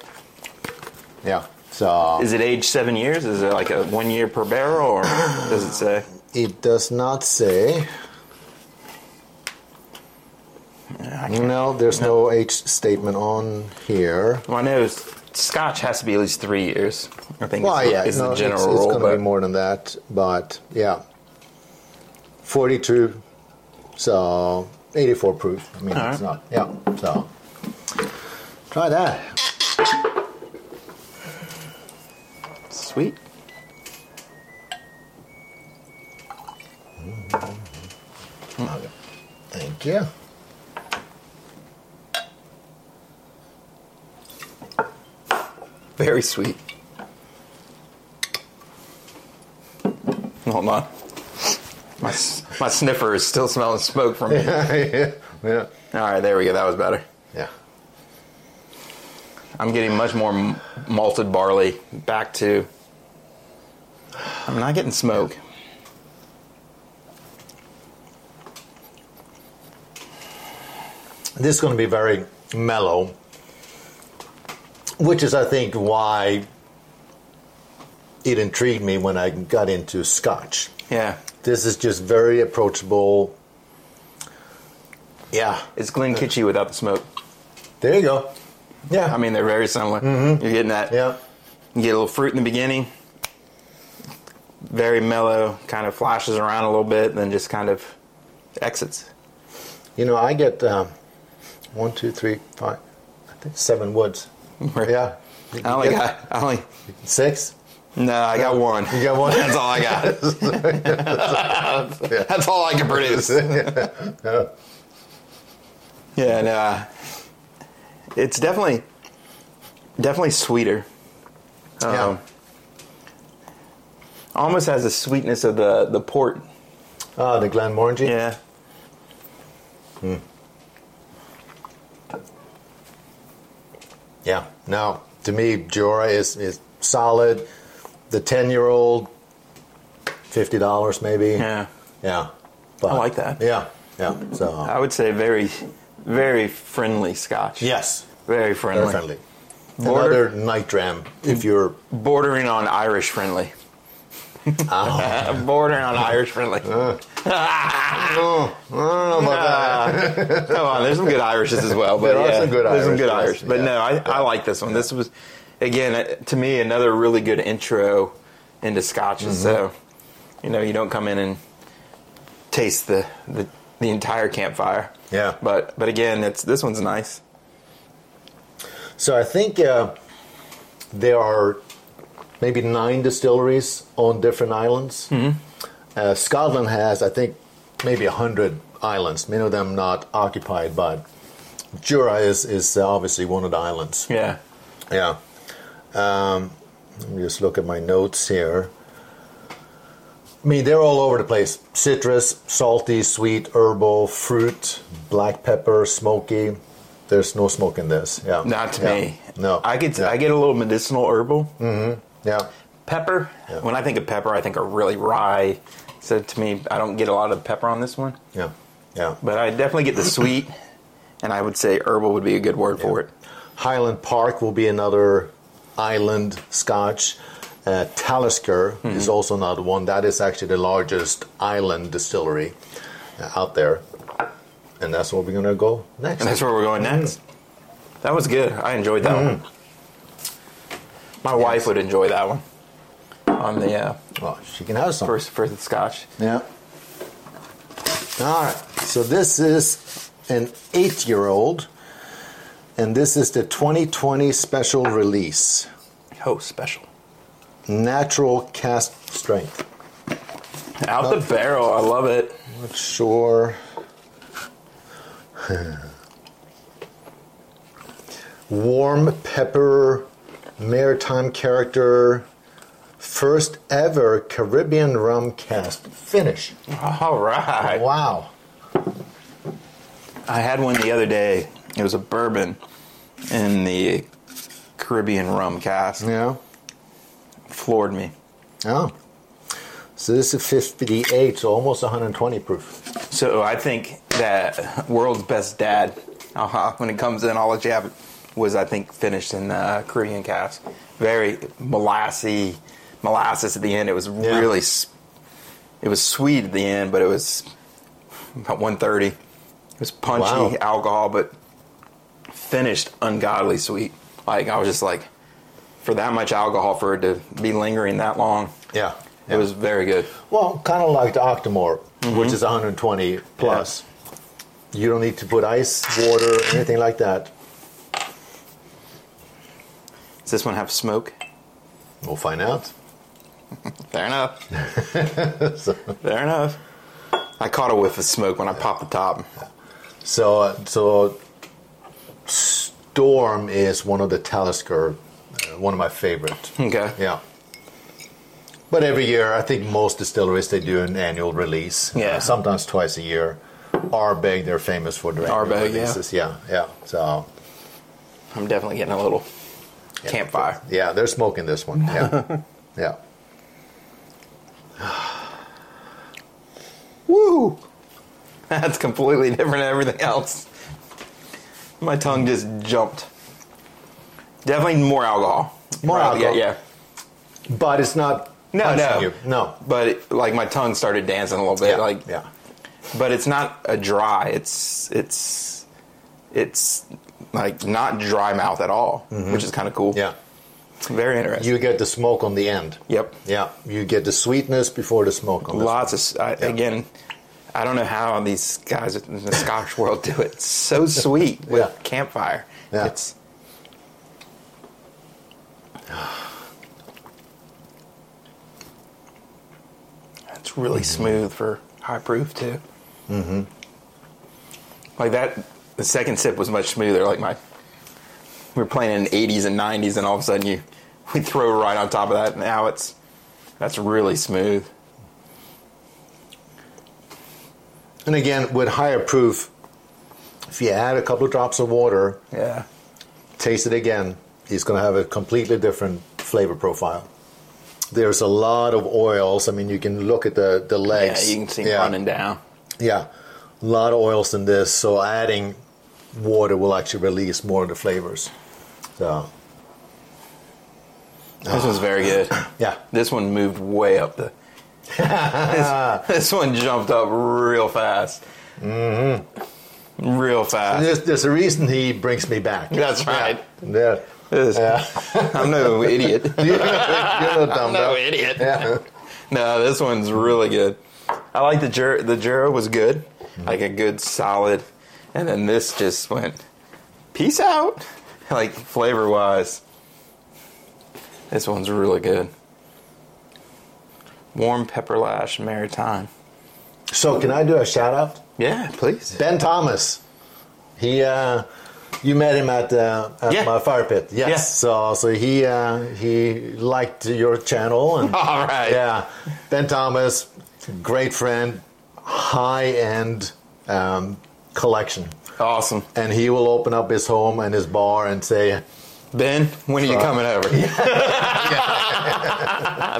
Yeah, so uh, Is it aged seven years? Is it like a one year per barrel, or does it say? it does not say. No, there's no age statement on here. Well, I know s- Scotch has to be at least three years. I think Well, it's, yeah, is no, the general it's rule. going to be more than that, but yeah, 42, so 84 proof. I mean, All it's right. not, yeah, so try that. Sweet. Mm-hmm. Thank you. Very sweet. Hold on. My, my sniffer is still smelling smoke from me. yeah, yeah, All right, there we go. That was better. yeah. I'm getting much more m- malted barley back to. I'm not getting smoke. This is going to be very mellow, which is, I think, why it intrigued me when I got into Scotch. Yeah, This is just very approachable. Yeah, it's Glen without the smoke. there you go. Yeah, I mean, they're very similar. You're getting that. yeah, You get a little fruit in the beginning, very mellow, kind of flashes around a little bit, then just kind of exits. you know, I get um, one, two, three, five, I think seven woods. Yeah, I only got, I only, six. no, I got one. You got one? That's all I got. That's all I can produce. Yeah, no, uh, it's definitely, definitely sweeter. Yeah. Um, almost has the sweetness of the the port. Ah, the Glenmorangie. Yeah. Yeah. No, to me, Jura is is solid. The ten year old, fifty dollars maybe. Yeah. Yeah. I like that. Yeah. yeah. So I would say very, very friendly Scotch. yes, very friendly. very friendly. Border- Another night dram if you're Bordering on Irish friendly. Oh, Bordering on Irish friendly. oh, I don't know about that. Come on, there's some good Irishes as well. But There are some good there's some good Irish. But yeah. no, I, I like this one. This was, again, uh, to me, another really good intro into scotches. So, Mm-hmm. you know, you don't come in and taste the the, the entire campfire. Yeah. But but again, it's this one's nice. So I think uh, there are maybe nine distilleries on different islands. Uh, Scotland has, I think, maybe a hundred islands. Many of them not occupied, but Jura is is obviously one of the islands. Yeah. Yeah. Um, let me just look at my notes here. I mean, they're all over the place. Citrus, salty, sweet, herbal, fruit, black pepper, smoky. There's no smoke in this. Yeah. Not to Yeah. me. No. I get Yeah. I get a little medicinal herbal. Yeah. Pepper. Yeah. When I think of pepper, I think of really rye. So to me, I don't get a lot of pepper on this one. Yeah. Yeah. But I definitely get the sweet, and I would say herbal would be a good word for it. Highland Park will be another island scotch. Uh, Talisker is also another one. That is actually the largest island distillery uh, out there. And that's where we're going to go next. And that's where we're going next. That was good. I enjoyed that one. My wife would enjoy that one on the uh, Well, she can have some. first for the scotch. Yeah. All right. So this is an eight-year-old, and this is the 2020 special release, Oh, special. natural cask strength. Out the barrel. I love it. Not sure. Warm pepper, maritime character, first ever Caribbean rum cask finish. All right. Wow. I had one the other day. It was a bourbon in the Caribbean rum cask. Yeah. Floored me. Oh. So this is 58, so almost 120 proof. So I think that world's best dad, uh-huh, when it comes in, I'll let you have it, was I think finished in uh, Caribbean cask. Very molassy, molasses at the end. It was Yeah. really, it was sweet at the end, but it was about 130. It was punchy Wow. alcohol, but finished ungodly sweet. Like I was just like, for that much alcohol, for it to be lingering that long, Yeah. it was very good. Well, kind of like the Octomore, Mm-hmm. which is 120 plus. You don't need to put ice, water, anything like that. Does this one have smoke? We'll find out. Fair enough. Fair enough. I caught a whiff of smoke when I popped the top. So, uh, so Storm is one of the Talisker, uh, one of my favorite. Okay. Yeah. But every year, I think most distilleries they do an annual release. Yeah. Uh, sometimes twice a year. Ardbeg, they're famous for their annual Ardbeg, yeah. releases. Yeah, yeah. So I'm definitely getting a little campfire. yeah, they're smoking this one. Yeah, yeah. Woo! That's completely different than everything else. My tongue just jumped. Definitely more alcohol. More Right, alcohol. Yeah, yeah. But it's not. No, no. You. No. But it, like my tongue started dancing a little bit. Yeah. Like, yeah. but it's not a dry. It's it's it's like not dry mouth at all, which is kind of cool. Mm-hmm. Yeah. very interesting. You get the smoke on the end. yep. Yeah. You get the sweetness before the smoke on Lots of I, Yeah. again. I don't know how these guys in the Scotch world do it. It's so sweet with Yeah. campfire. Yeah. It's it's really Mm-hmm. smooth for high proof too. Mm-hmm. Like that, the second sip was much smoother. Like my, we were playing in the 80s and 90s, and all of a sudden you we throw right on top of that. Now it's that's really smooth. And again, with higher proof, if you add a couple of drops of water, Yeah. taste it again, it's going to have a completely different flavor profile. There's a lot of oils. I mean, you can look at the, the legs. Yeah, you can see yeah. running down. Yeah. a lot of oils in this, so adding water will actually release more of the flavors. So This one's very good. yeah, This one moved way up the. this, this one jumped up real fast. Mm-hmm. Real fast. there's, there's a reason he brings me back. That's right. Yeah, This- yeah. I'm no idiot. You're no dumb no dumb. idiot. Yeah. No, this one's really good. I like the jur- the Jura was good, like a good solid, and then this just went peace out, like flavor wise. This one's really good. Warm pepper lash maritime. So can I do a shout out? Yeah, please. Ben Thomas. He, uh, you met him at, uh, at Yeah. my fire pit. Yes. Yeah. So, so he, uh, he liked your channel and All right. yeah, Ben Thomas, great friend, high end um, collection, Awesome, and he will open up his home and his bar and say, Ben. When are you Uh, coming over?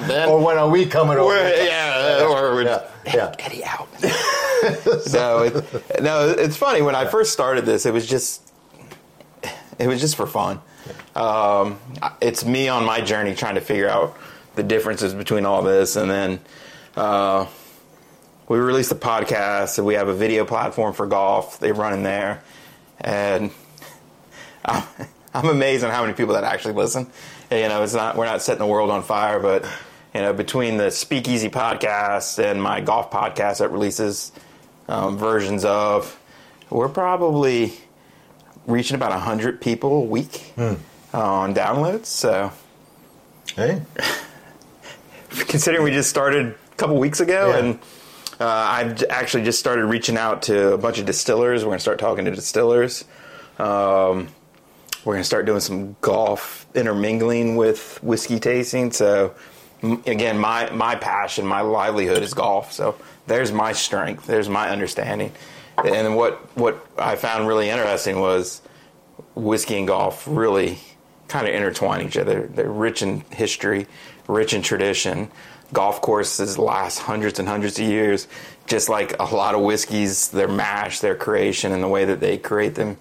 ben. or when are we coming over? Yeah, or we're Yeah, yeah. Eddie out. no, it, no, it's funny. When I first started this, it was just, it was just for fun. Um, it's me on my journey trying to figure out the differences between all this, and then uh, we released a podcast. And we have a video platform for golf. They run in there, and I'm, I'm amazed on how many people that actually listen. And, you know, it's not we're not setting the world on fire, but you know, between the Speakeasy podcast and my golf podcast that releases um, versions of, we're probably reaching about hundred people a week uh, on downloads. So, Hey, considering we just started a couple weeks ago, Yeah. and uh, I've actually just started reaching out to a bunch of distillers. We're going to start talking to distillers. Um, we're going to start doing some golf intermingling with whiskey tasting. So, again, my my passion, my livelihood is golf. So there's my strength. There's my understanding. And what what I found really interesting was whiskey and golf really kind of intertwine each other. They're rich in history, rich in tradition. Golf courses last hundreds and hundreds of years, just like a lot of whiskeys, their mash, their creation, and the way that they create them,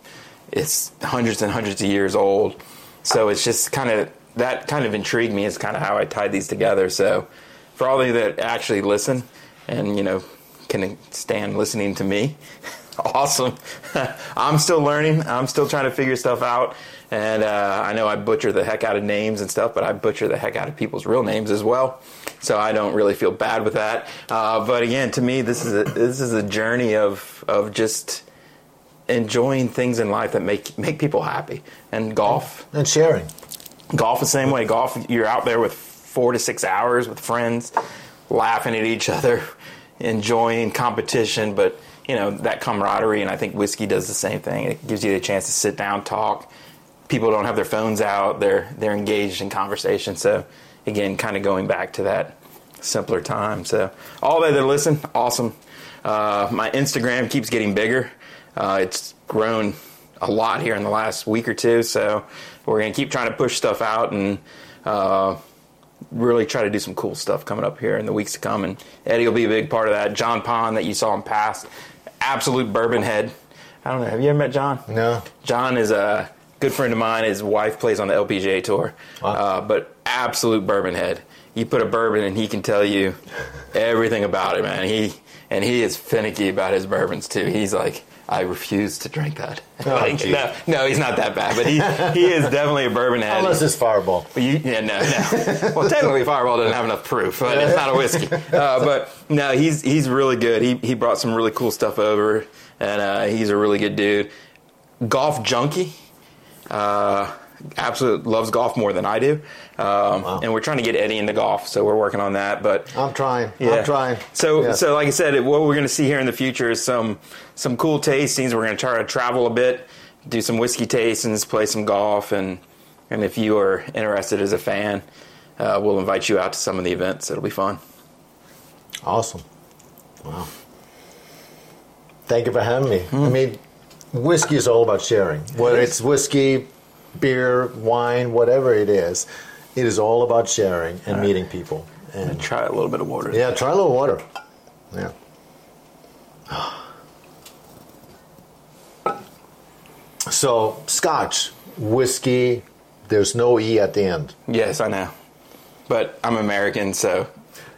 it's hundreds and hundreds of years old. So it's just kind of that kind of intrigued me. Is kind of how I tied these together. So for all of you that actually listen, and you know can stand listening to me. awesome. I'm still learning. I'm still trying to figure stuff out. And uh, I know I butcher the heck out of names and stuff, but I butcher the heck out of people's real names as well. So I don't really feel bad with that. Uh, but again, to me, this is a, this is a journey of of just enjoying things in life that make make people happy. And golf, and sharing. golf the same way. Golf, you're out there with four to six hours with friends, laughing at each other, enjoying competition, but you know that camaraderie. And I think whiskey does the same thing. It gives you the chance to sit down, talk. People don't have their phones out; they're they're engaged in conversation. So again, kind of going back to that simpler time. So all that that listen, awesome. Uh, my Instagram keeps getting bigger. Uh, it's grown a lot here in the last week or two. So we're going to keep trying to push stuff out and uh, really try to do some cool stuff coming up here in the weeks to come. And Eddie will be a big part of that. John Pond that you saw him past, absolute bourbon head. I don't know. Have you ever met John? No. John is a good friend of mine. His wife plays on the LPGA tour, Wow. uh, but absolute bourbon head. You put a bourbon and he can tell you everything about it, man. He and he is finicky about his bourbons too. He's like, I refuse to drink that. Oh, Like, no, no, he's not that bad, but he he is definitely a bourbon head. Unless it's Fireball. You, yeah, no, no. Well, technically, Fireball doesn't have enough proof, but it's not a whiskey. Uh, but no, he's he's really good. He he brought some really cool stuff over, and uh, he's a really good dude. Golf junkie, uh, absolutely loves golf more than I do, um, Wow. and we're trying to get Eddie into golf, so we're working on that. But I'm trying. yeah. I'm trying. So, Yeah. so like I said, what we're going to see here in the future is some some cool tastings. We're going to try to travel a bit, do some whiskey tastings, play some golf, and and if you are interested as a fan, uh, we'll invite you out to some of the events. It'll be fun. Awesome. Wow. Thank you for having me. I mean, whiskey is all about sharing. Whether it's whiskey, beer, wine, whatever it is. It is all about sharing and right. meeting people. And, try a little bit of water. Yeah, try a little water. Yeah. So Scotch, whiskey. There's no e at the end. Yes, I know, but I'm American, so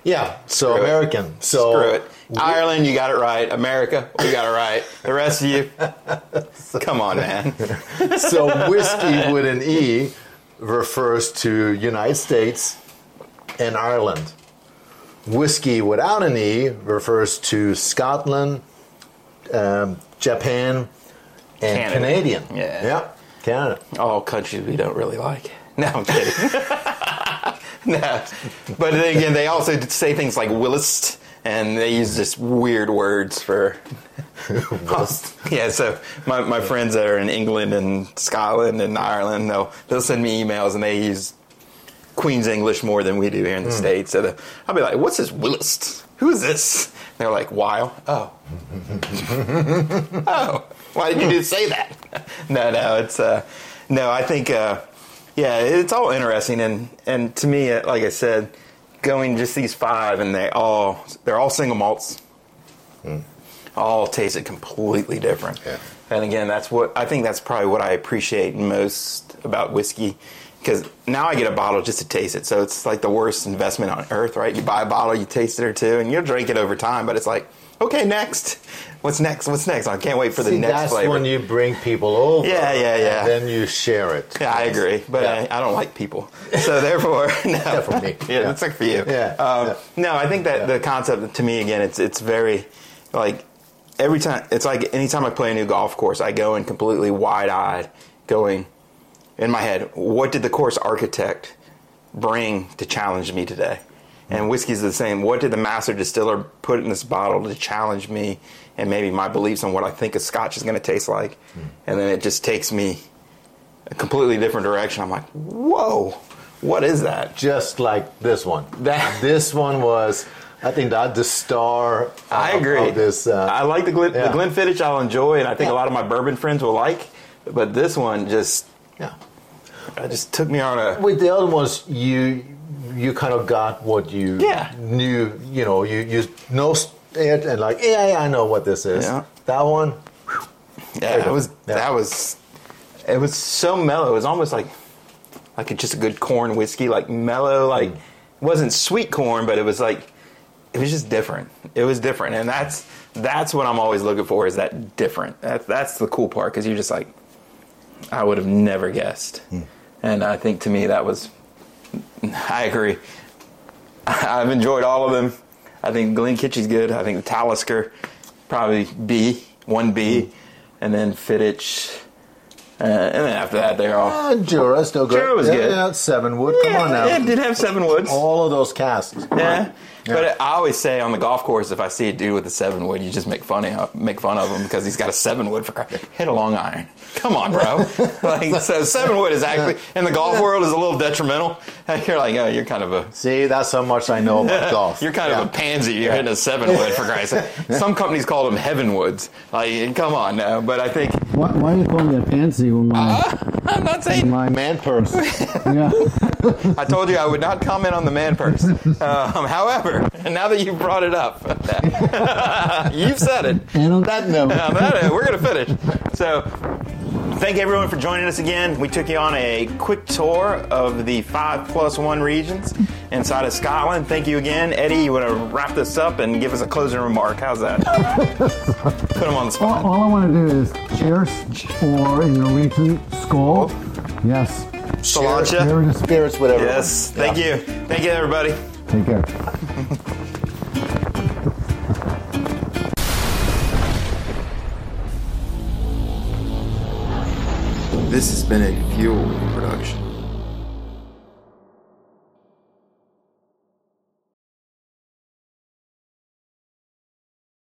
yeah. So American. It. So Ireland, you got it right. America, we got it right. The rest of you, come on, man. so whiskey with an E refers to United States and Ireland. Whiskey without an E refers to Scotland, um, Japan, and Canada. Canadian. Yeah. Yeah. Canada. All countries we don't really like. No, I'm kidding. no, but then again, they also say things like Willist, and they use just weird words for. yeah, so my, my friends that are in England and Scotland and Ireland, they'll they'll send me emails and they use Queen's English more than we do here in the states. So the, I'll be like, "What's this Willist? Who is this?" They're like, "Weil." Oh, oh, why did you just say that? no, no, it's uh, no. I think uh, yeah, it's all interesting, and and to me, uh, like I said, going just these five, and they all they're all single malts, hmm. all tasted completely different. Yeah. And again, that's what I think. That's probably what I appreciate most about whiskey. Because now I get a bottle just to taste it, so it's like the worst investment on earth, right? You buy a bottle, you taste it or two, and you'll drink it over time. But it's like, okay, next, what's next? What's next? I can't wait for the See, next that's flavor. when you bring people over. Yeah, yeah, yeah. And then you share it. Yeah, I agree, but Yeah. I, I don't like people, so therefore, no. Except for me. Yeah, Yeah. it's like for you. Yeah, Um. No, I think that the concept to me again, it's it's very like every time. It's like anytime I play a new golf course, I go in completely wide eyed, going in my head. What did the course architect bring to challenge me today? And whiskey's the same. What did the master distiller put in this bottle to challenge me and maybe my beliefs on what I think a scotch is going to taste like? And then it just takes me a completely different direction. I'm like, whoa, what is that? Just like this one. That- this one was, I think, that the star. Of, I agree. This. Uh, I like the Glen, yeah. the Glenfiddich. I'll enjoy, and I think Yeah. a lot of my bourbon friends will like. But this one just, yeah. It just took me on a. With the other ones, you you kind of got what you Yeah. knew. You know, you you know it and like, yeah, yeah, I know what this is. Yeah. That one, Yeah, you it was. Yeah. That was. It was so mellow. It was almost like, like a, just a good corn whiskey, like mellow. Like Mm. it wasn't sweet corn, but it was like, it was just different. It was different, and that's that's what I'm always looking for is that different. That's that's the cool part because you're just like, I would have never guessed, and I think to me that was. I agree. I've enjoyed all of them. I think Glenkinchie's good. I think the Talisker probably B, one B, and then Fiddich. Uh, and then after that, they're all. uh, Jura still good. Jura was yeah, good. Yeah, seven wood. Come on now. Yeah, it did have seven woods. All of those casks. Yeah. But I always say on the golf course, if I see a dude with a seven wood, you just make fun of make fun of him because he's got a seven wood for hit a long iron. Come on, bro. like so, seven wood is actually in the golf world is a little detrimental. You're like, oh, you're kind of a See, that's how much I know about golf. You're kind of a pansy. You're hitting a seven wood for Christ's sake. Some companies call them heaven woods. Like, come on now. But I think Why, why are you calling me a pansy when my, I'm not saying. my man purse. yeah? I told you I would not comment on the man purse. Um, however, now that you've brought it up, you've said it. And on that note, Now that, we're going to finish. So, thank everyone for joining us again. We took you on a quick tour of the five plus one regions inside of Scotland. Thank you again. Eddie, you want to wrap this up and give us a closing remark? How's that? Put him on the spot. all I want to do is cheers, or in Norwegian, skål. Yes. Slàinte. Here it is. Spirits, whatever. Yes, thank you. Thank you, everybody. Take care. This has been a Fuel production.